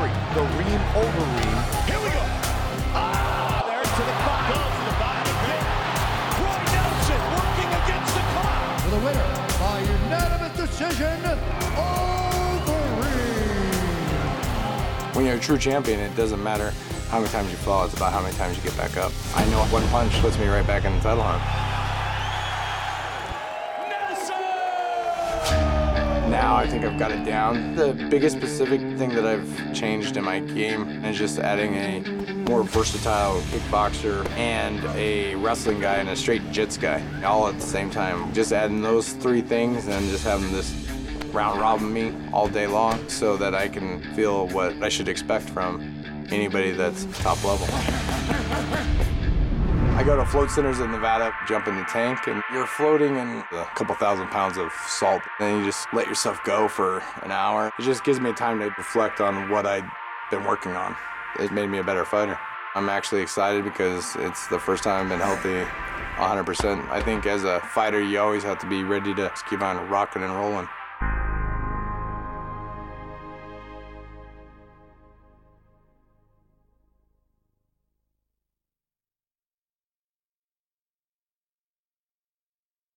country. The Ream over Ream. Here we go. Ah, there to the bottom. Goes to the bottom. Roy Nelson working against the clock. For the winner by unanimous decision, Overeem. When you're a true champion, it doesn't matter how many times you fall, it's about how many times you get back up. I know one punch puts me right back in the title hunt. Now I think I've got it down. The biggest specific thing that I've changed in my game is just adding a more versatile kickboxer and a wrestling guy and a straight jits guy all at the same time. Just adding those three things and just having this round robin me all day long so that I can feel what I should expect from anybody that's top level. I go to float centers in Nevada, jump in the tank, and you're floating in a couple thousand pounds of salt. And you just let yourself go for an hour. It just gives me time to reflect on what I've been working on. It made me a better fighter. I'm actually excited because it's the first time I've been healthy 100%. I think as a fighter, you always have to be ready to keep on rocking and rolling.